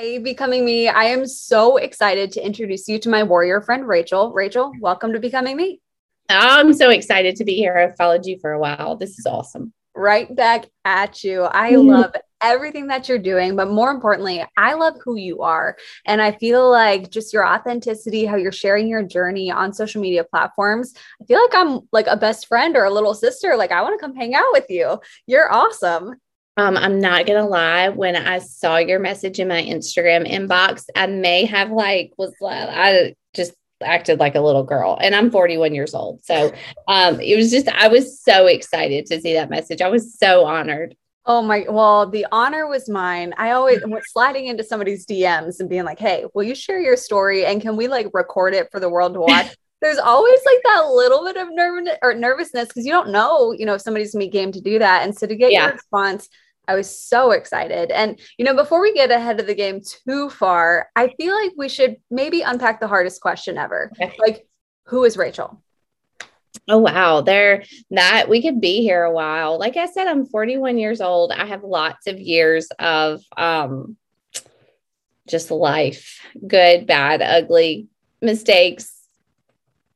Hey, Becoming Me. I am so excited to introduce you to my warrior friend, Rachel. Rachel, welcome to Becoming Me. I'm so excited to be here. I've followed you for a while. This is awesome. Right back at you. I mm-hmm. love everything that you're doing, but more importantly, I love who you are. And I feel like just your authenticity, how you're sharing your journey on social media platforms, I feel like I'm like a best friend or a little sister. Like, I want to come hang out with you. You're awesome. Um, I'm not gonna lie. When I saw your message in my Instagram inbox, I may have like was like I just acted like a little girl, and I'm 41 years old. So um, it was just I was so excited to see that message. I was so honored. Oh my, well, the honor was mine. I always went sliding into somebody's DMs and being like, hey, will you share your story? And can we like record it for the world to watch? There's always like that little bit of nerve or nervousness because you don't know, you know, if somebody's be game to do that. And so to get yeah. your response, I was so excited. And, you know, before we get ahead of the game too far, I feel like we should maybe unpack the hardest question ever. Okay. Like, who is Rachel? Oh wow, there that we could be here a while. Like I said, I'm 41 years old. I have lots of years of um just life, good, bad, ugly, mistakes,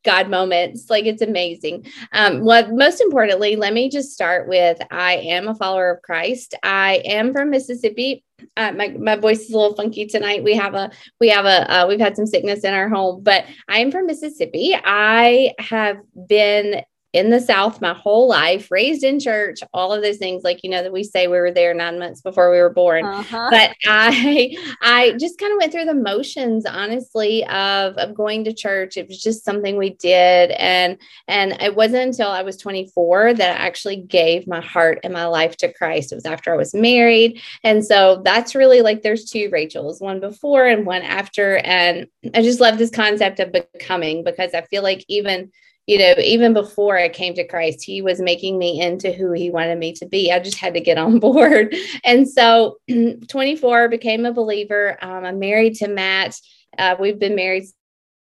God moments. Like it's amazing. Um, what most importantly, let me just start with I am a follower of Christ. I am from Mississippi. Uh, my, my voice is a little funky tonight. We have a we have a uh, we've had some sickness in our home, but I am from Mississippi. I have been in the South my whole life, raised in church, all of those things. Like, you know, that we say we were there nine months before we were born. Uh-huh. But I, I just kind of went through the motions, honestly, of, of going to church. It was just something we did. And, and it wasn't until I was 24 that I actually gave my heart and my life to Christ. It was after I was married. And so that's really like there's two Rachels, one before and one after. And I just love this concept of becoming because I feel like even you know, even before I came to Christ, he was making me into who he wanted me to be. I just had to get on board. And so 24 became a believer. Um, I'm married to Matt. Uh, we've been married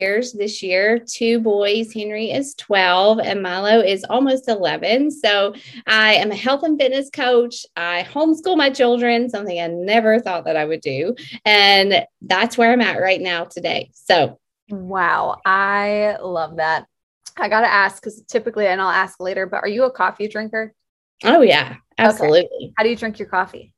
years this year two boys henry is 12 and milo is almost 11 so i am a health and fitness coach i homeschool my children something i never thought that i would do and that's where i'm at right now today so wow i love that I gotta ask because typically, and I'll ask later, but are you a coffee drinker? Oh yeah, absolutely. Okay. How do you drink your coffee?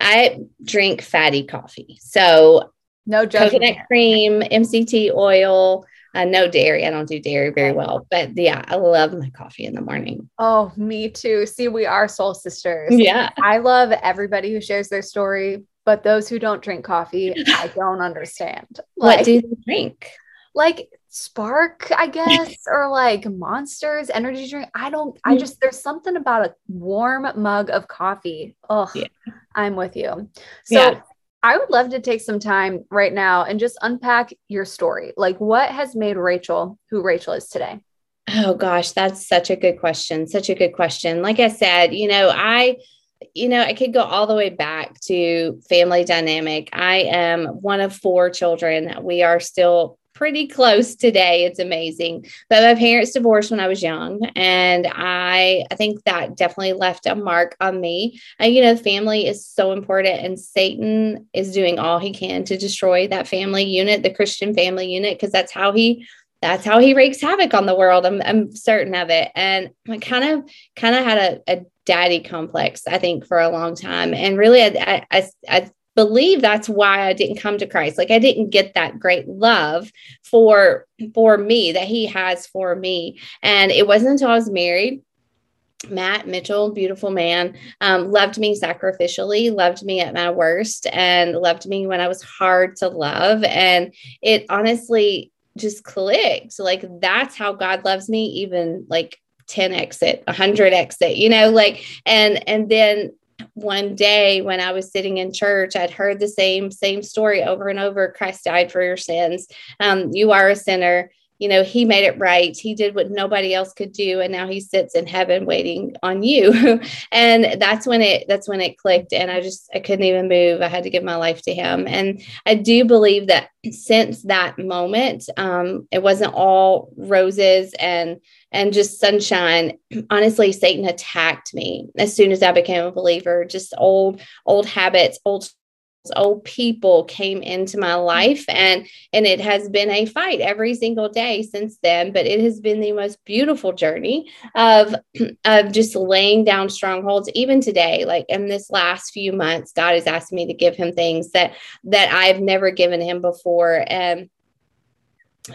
I drink fatty coffee. So no coconut cream, MCT oil, uh, no dairy. I don't do dairy very well, but yeah, I love my coffee in the morning. Oh, me too. See, we are soul sisters. Yeah. I love everybody who shares their story, but those who don't drink coffee, I don't understand. Like, what do you drink? Like Spark, I guess, or like Monsters energy drink. I don't, I mm. just, there's something about a warm mug of coffee. Oh, yeah. I'm with you. So yeah. I would love to take some time right now and just unpack your story. Like, what has made Rachel who Rachel is today? Oh, gosh, that's such a good question. Such a good question. Like I said, you know, I, you know, I could go all the way back to family dynamic. I am one of four children. We are still pretty close today. It's amazing. But my parents divorced when I was young, and I I think that definitely left a mark on me. And you know, family is so important, and Satan is doing all he can to destroy that family unit, the Christian family unit, because that's how he that's how he wreaks havoc on the world. I'm, I'm certain of it. And I kind of, kind of had a, a daddy complex, I think, for a long time. And really, I, I, I believe that's why I didn't come to Christ. Like I didn't get that great love for for me that he has for me. And it wasn't until I was married Matt Mitchell, beautiful man, um, loved me sacrificially, loved me at my worst, and loved me when I was hard to love. And it honestly just clicked. Like, that's how God loves me, even like 10x it, 100x it, you know, like, and, and then one day when I was sitting in church, I'd heard the same same story over and over. Christ died for your sins. Um, you are a sinner. You know, he made it right. He did what nobody else could do, and now he sits in heaven waiting on you. and that's when it that's when it clicked. And I just I couldn't even move. I had to give my life to him. And I do believe that since that moment, um, it wasn't all roses and and just sunshine. Honestly, Satan attacked me as soon as I became a believer. Just old, old habits, old old people came into my life and and it has been a fight every single day since then but it has been the most beautiful journey of of just laying down strongholds even today like in this last few months god has asked me to give him things that that i've never given him before and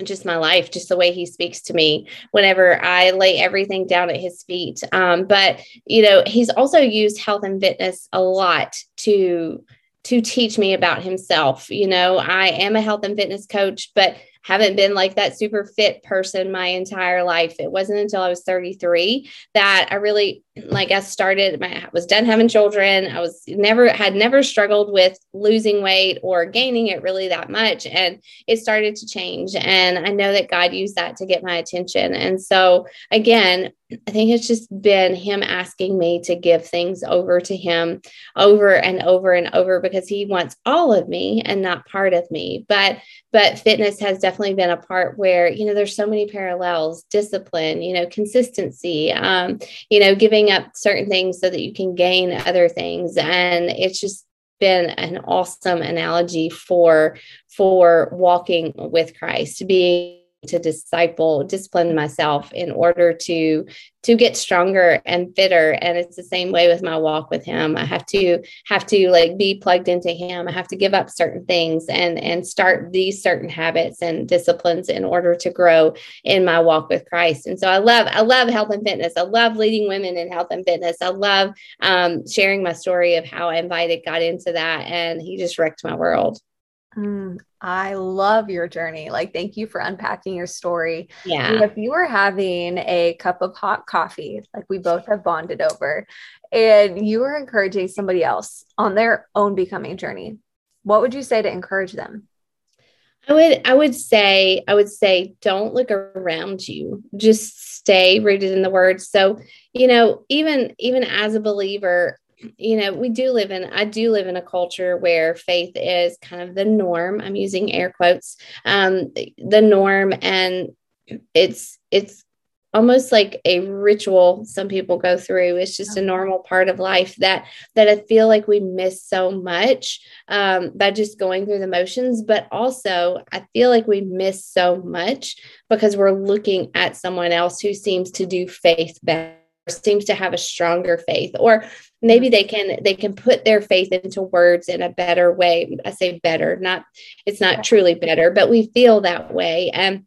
just my life, just the way he speaks to me whenever I lay everything down at his feet. Um, but you know, he's also used health and fitness a lot to to teach me about himself. You know, I am a health and fitness coach, but haven't been like that super fit person my entire life. It wasn't until I was 33 that I really like I started my I was done having children. I was never had never struggled with losing weight or gaining it really that much and it started to change and I know that God used that to get my attention. And so again, I think it's just been him asking me to give things over to him over and over and over because he wants all of me and not part of me. But but fitness has definitely been a part where you know there's so many parallels discipline you know consistency um, you know giving up certain things so that you can gain other things. And it's just been an awesome analogy for for walking with christ being to disciple discipline myself in order to to get stronger and fitter. And it's the same way with my walk with him. I have to have to like be plugged into him. I have to give up certain things and and start these certain habits and disciplines in order to grow in my walk with christ. And so i love i love health and fitness. I love leading women in health and fitness. I love um, sharing my story of how i invited god into that and he just wrecked my world Mm, I love your journey. Like, thank you for unpacking your story. Yeah. if you were having a cup of hot coffee, like we both have bonded over, and you were encouraging somebody else on their own becoming journey, what would you say to encourage them? I would I would say I would say don't look around you. Just stay rooted in the word. So, you know, even even as a believer, you know, we do live in, I do live in a culture where faith is kind of the norm. I'm using air quotes, um, the norm. And it's, it's almost like a ritual some people go through it's just a normal part of life that that i feel like we miss so much um, by just going through the motions but also i feel like we miss so much because we're looking at someone else who seems to do faith better seems to have a stronger faith or maybe they can they can put their faith into words in a better way. I say better not it's not truly better but we feel that way. And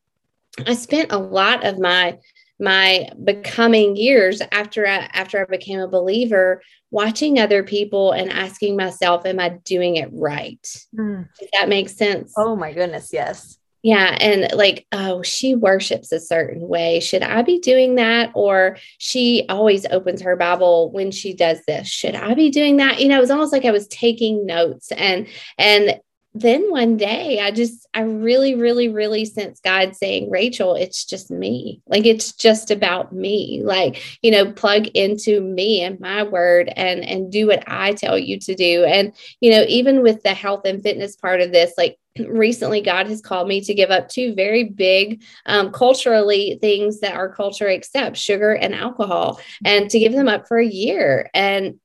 i spent a lot of my my becoming years after I, after I became a believer watching other people and asking myself am I doing it right? Mm. does that make sense? Oh my goodness yes yeah. And like, oh, she worships a certain way. Should I be doing that? Or she always opens her Bible when she does this. Should I be doing that? You know, it was almost like I was taking notes and, and, then one day I just, I really, really, really sense God saying, Rachel, it's just me. Like it's just about me. Like, you know, plug into me and my word and and do what I tell you to do. And, you know, even with the health and fitness part of this, like recently god has called me to give up two very big um, culturally things that our culture accepts sugar and alcohol and to give them up for a year and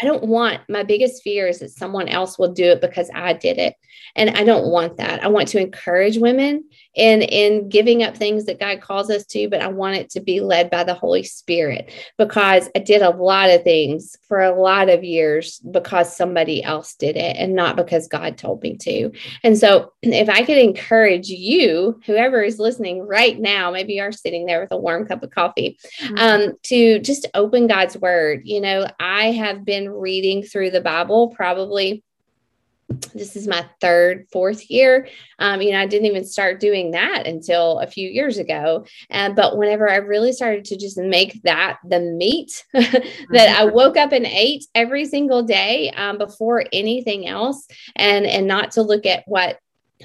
I don't want my biggest fear is that someone else will do it because I did it. And I don't want that. I want to encourage women in in giving up things that God calls us to, but I want it to be led by the Holy Spirit because I did a lot of things for a lot of years because somebody else did it and not because God told me to. And so if I could encourage you, whoever is listening right now, maybe you're sitting there with a warm cup of coffee, mm-hmm. um, to just open God's word. You know, I have been reading through the Bible probably this is my third, fourth year. Um, you know, I didn't even start doing that until a few years ago. And but whenever I really started to just make that the meat that I mm-hmm. woke up and ate every single day um, before anything else, and and not to look at what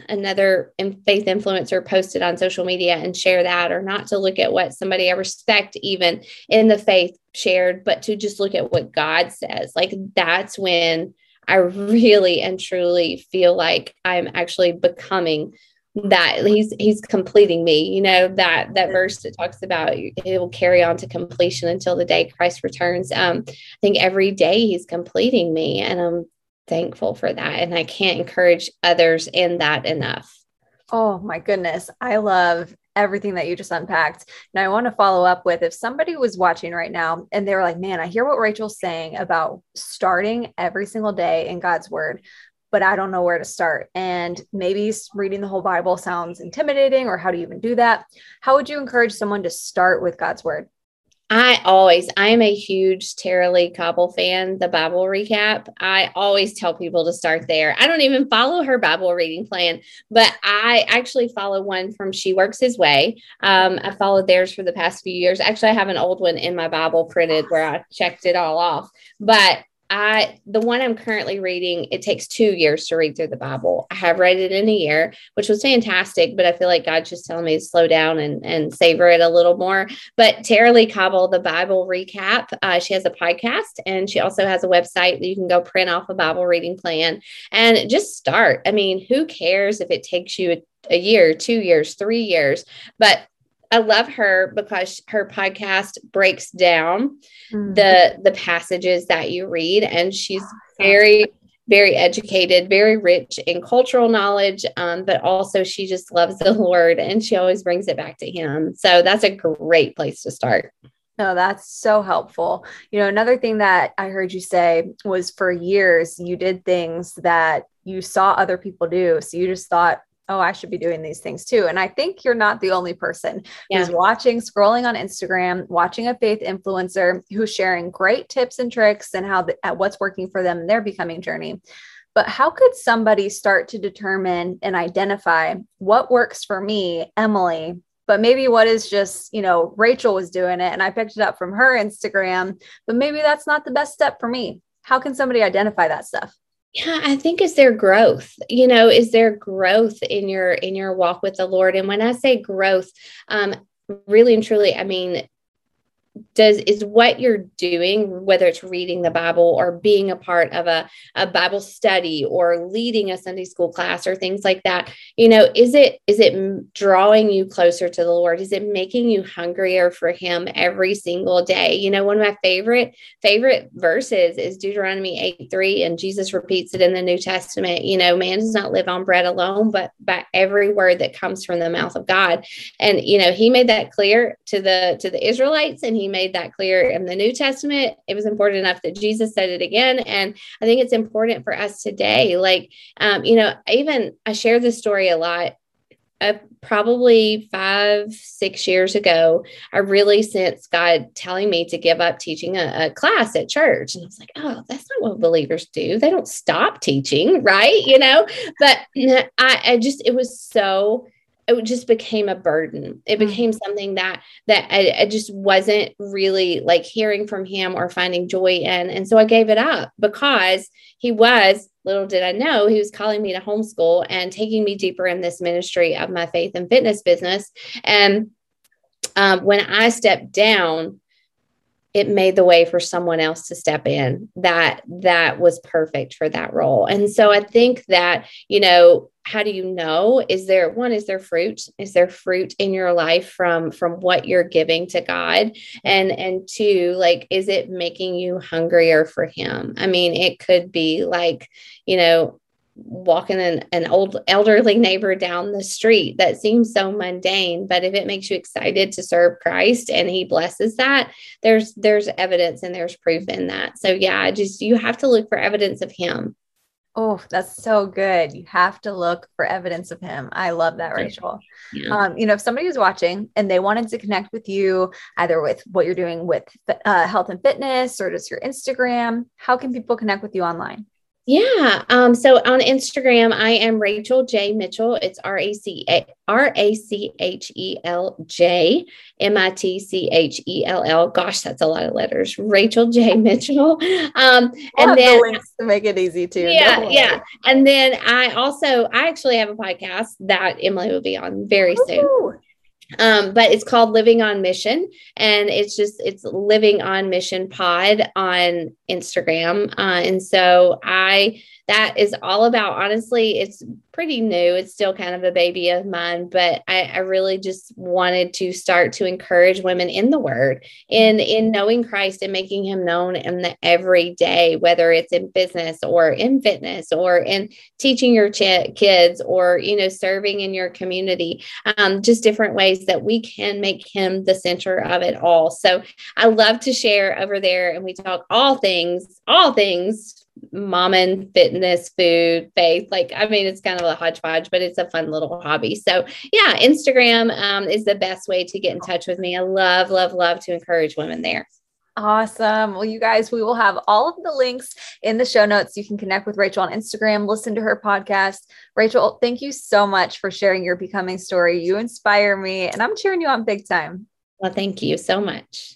another faith influencer posted on social media and share that or not to look at what somebody I respect even in the faith shared but to just look at what God says like that's when I really and truly feel like I'm actually becoming that. He's he's completing me you know that that verse that talks about it will carry on to completion until the day christ returns. Um i think every day he's completing me and i'm thankful for that and i can't encourage others in that enough. Oh my goodness. I love everything that you just unpacked. Now, I want to follow up with if somebody was watching right now and they were like, man, I hear what Rachel's saying about starting every single day in God's word, but I don't know where to start. And maybe reading the whole Bible sounds intimidating, or how do you even do that? How would you encourage someone to start with God's word? I always, I am a huge Tara Leigh Cobble fan, the Bible recap. I always tell people to start there. I don't even follow her Bible reading plan, but I actually follow one from She Works His Way. Um, I followed theirs for the past few years. Actually, I have an old one in my Bible printed where I checked it all off. But I the one I'm currently reading, it takes two years to read through the Bible. I have read it in a year, which was fantastic, but I feel like God's just telling me to slow down and, and savor it a little more. But Tara-Leigh Cobble, the Bible recap, uh, she has a podcast and she also has a website that you can go print off a Bible reading plan and just start. I mean, who cares if it takes you a, a year, two years, three years, but I love her because her podcast breaks down mm-hmm. the the passages that you read, and she's very very educated, very rich in cultural knowledge, um, but also she just loves the Lord and she always brings it back to Him. So that's a great place to start. No, that's so helpful. You know, another thing that I heard you say was for years you did things that you saw other people do. So you just thought, oh, I should be doing these things too. And I think you're not the only person yeah. who's watching, scrolling on Instagram, watching a faith influencer who's sharing great tips and tricks and how the, at what's working for them in their becoming journey. But how could somebody start to determine and identify what works for me, Emily, but maybe what is just, you know, Rachel was doing it and I picked it up from her Instagram, but maybe that's not the best step for me. How can somebody identify that stuff? Yeah i think is there growth you know is there growth in your in your walk with the lord? And when i say growth um really and truly i mean does is what you're doing whether it's reading the bible or being a part of a, a bible study or leading a sunday school class or things like that you know is it is it drawing you closer to the lord? Is it making you hungrier for him every single day? You know one of my favorite favorite verses is deuteronomy 8 3 and jesus repeats it in the new testament you know man does not live on bread alone but by every word that comes from the mouth of god. And you know he made that clear to the to the israelites and he made that clear in the New Testament. It was important enough that Jesus said it again. And I think it's important for us today. Like, um, you know, even I share this story a lot. Uh, probably five, six years ago, I really sensed God telling me to give up teaching a, a, class at church. And I was like, oh, that's not what believers do. They don't stop teaching, right? You know, but I, I just, it was so it just became a burden. It mm. became something that that I, I, just wasn't really like hearing from him or finding joy in. And so I gave it up because he was, little did I know, he was calling me to homeschool and taking me deeper in this ministry of my faith and fitness business. And um, when I stepped down, it made the way for someone else to step in. That that was perfect for that role. And so i think that you know how do you know? Is there one is there fruit? Is there fruit in your life from from what you're giving to god? And and two like is it making you hungrier for him? I mean it could be like you know walking an, an old elderly neighbor down the street that seems so mundane but if it makes you excited to serve christ and he blesses that there's there's evidence and there's proof in that so yeah just you have to look for evidence of him Oh, that's so good. You have to look for evidence of him. I love that, Rachel. Yeah. Um, you know, if somebody was watching and they wanted to connect with you, either with what you're doing with uh, health and fitness or just your Instagram, how can people connect with you online? Yeah. Um, so on Instagram, I am Rachel J. Mitchell. It's R A C A R A C H E L J M I T C H E L L. Gosh, that's a lot of letters. Rachel J. Mitchell. Um, and then the links to make it easy too. Yeah, no yeah. And then I also I actually have a podcast that Emily will be on very Ooh. soon um, but it's called living on mission and it's just it's living on mission pod on instagram. Uh, and so i that is all about honestly it's pretty new. It's still kind of a baby of mine but I, I, really just wanted to start to encourage women in the word in in knowing christ and making him known in the everyday whether it's in business or in fitness or in teaching your ch- kids or you know serving in your community um, just different ways that we can make him the center of it all so i love to share over there and we talk all things all things mom and fitness, food, faith. Like, I mean, it's kind of a hodgepodge, but it's a fun little hobby. So, yeah, Instagram um, is the best way to get in touch with me. I love, love, love to encourage women there. Awesome. Well, you guys, we will have all of the links in the show notes. You can connect with Rachel on Instagram, listen to her podcast. Rachel, thank you so much for sharing your becoming story. You inspire me, and I'm cheering you on big time. Well, thank you so much.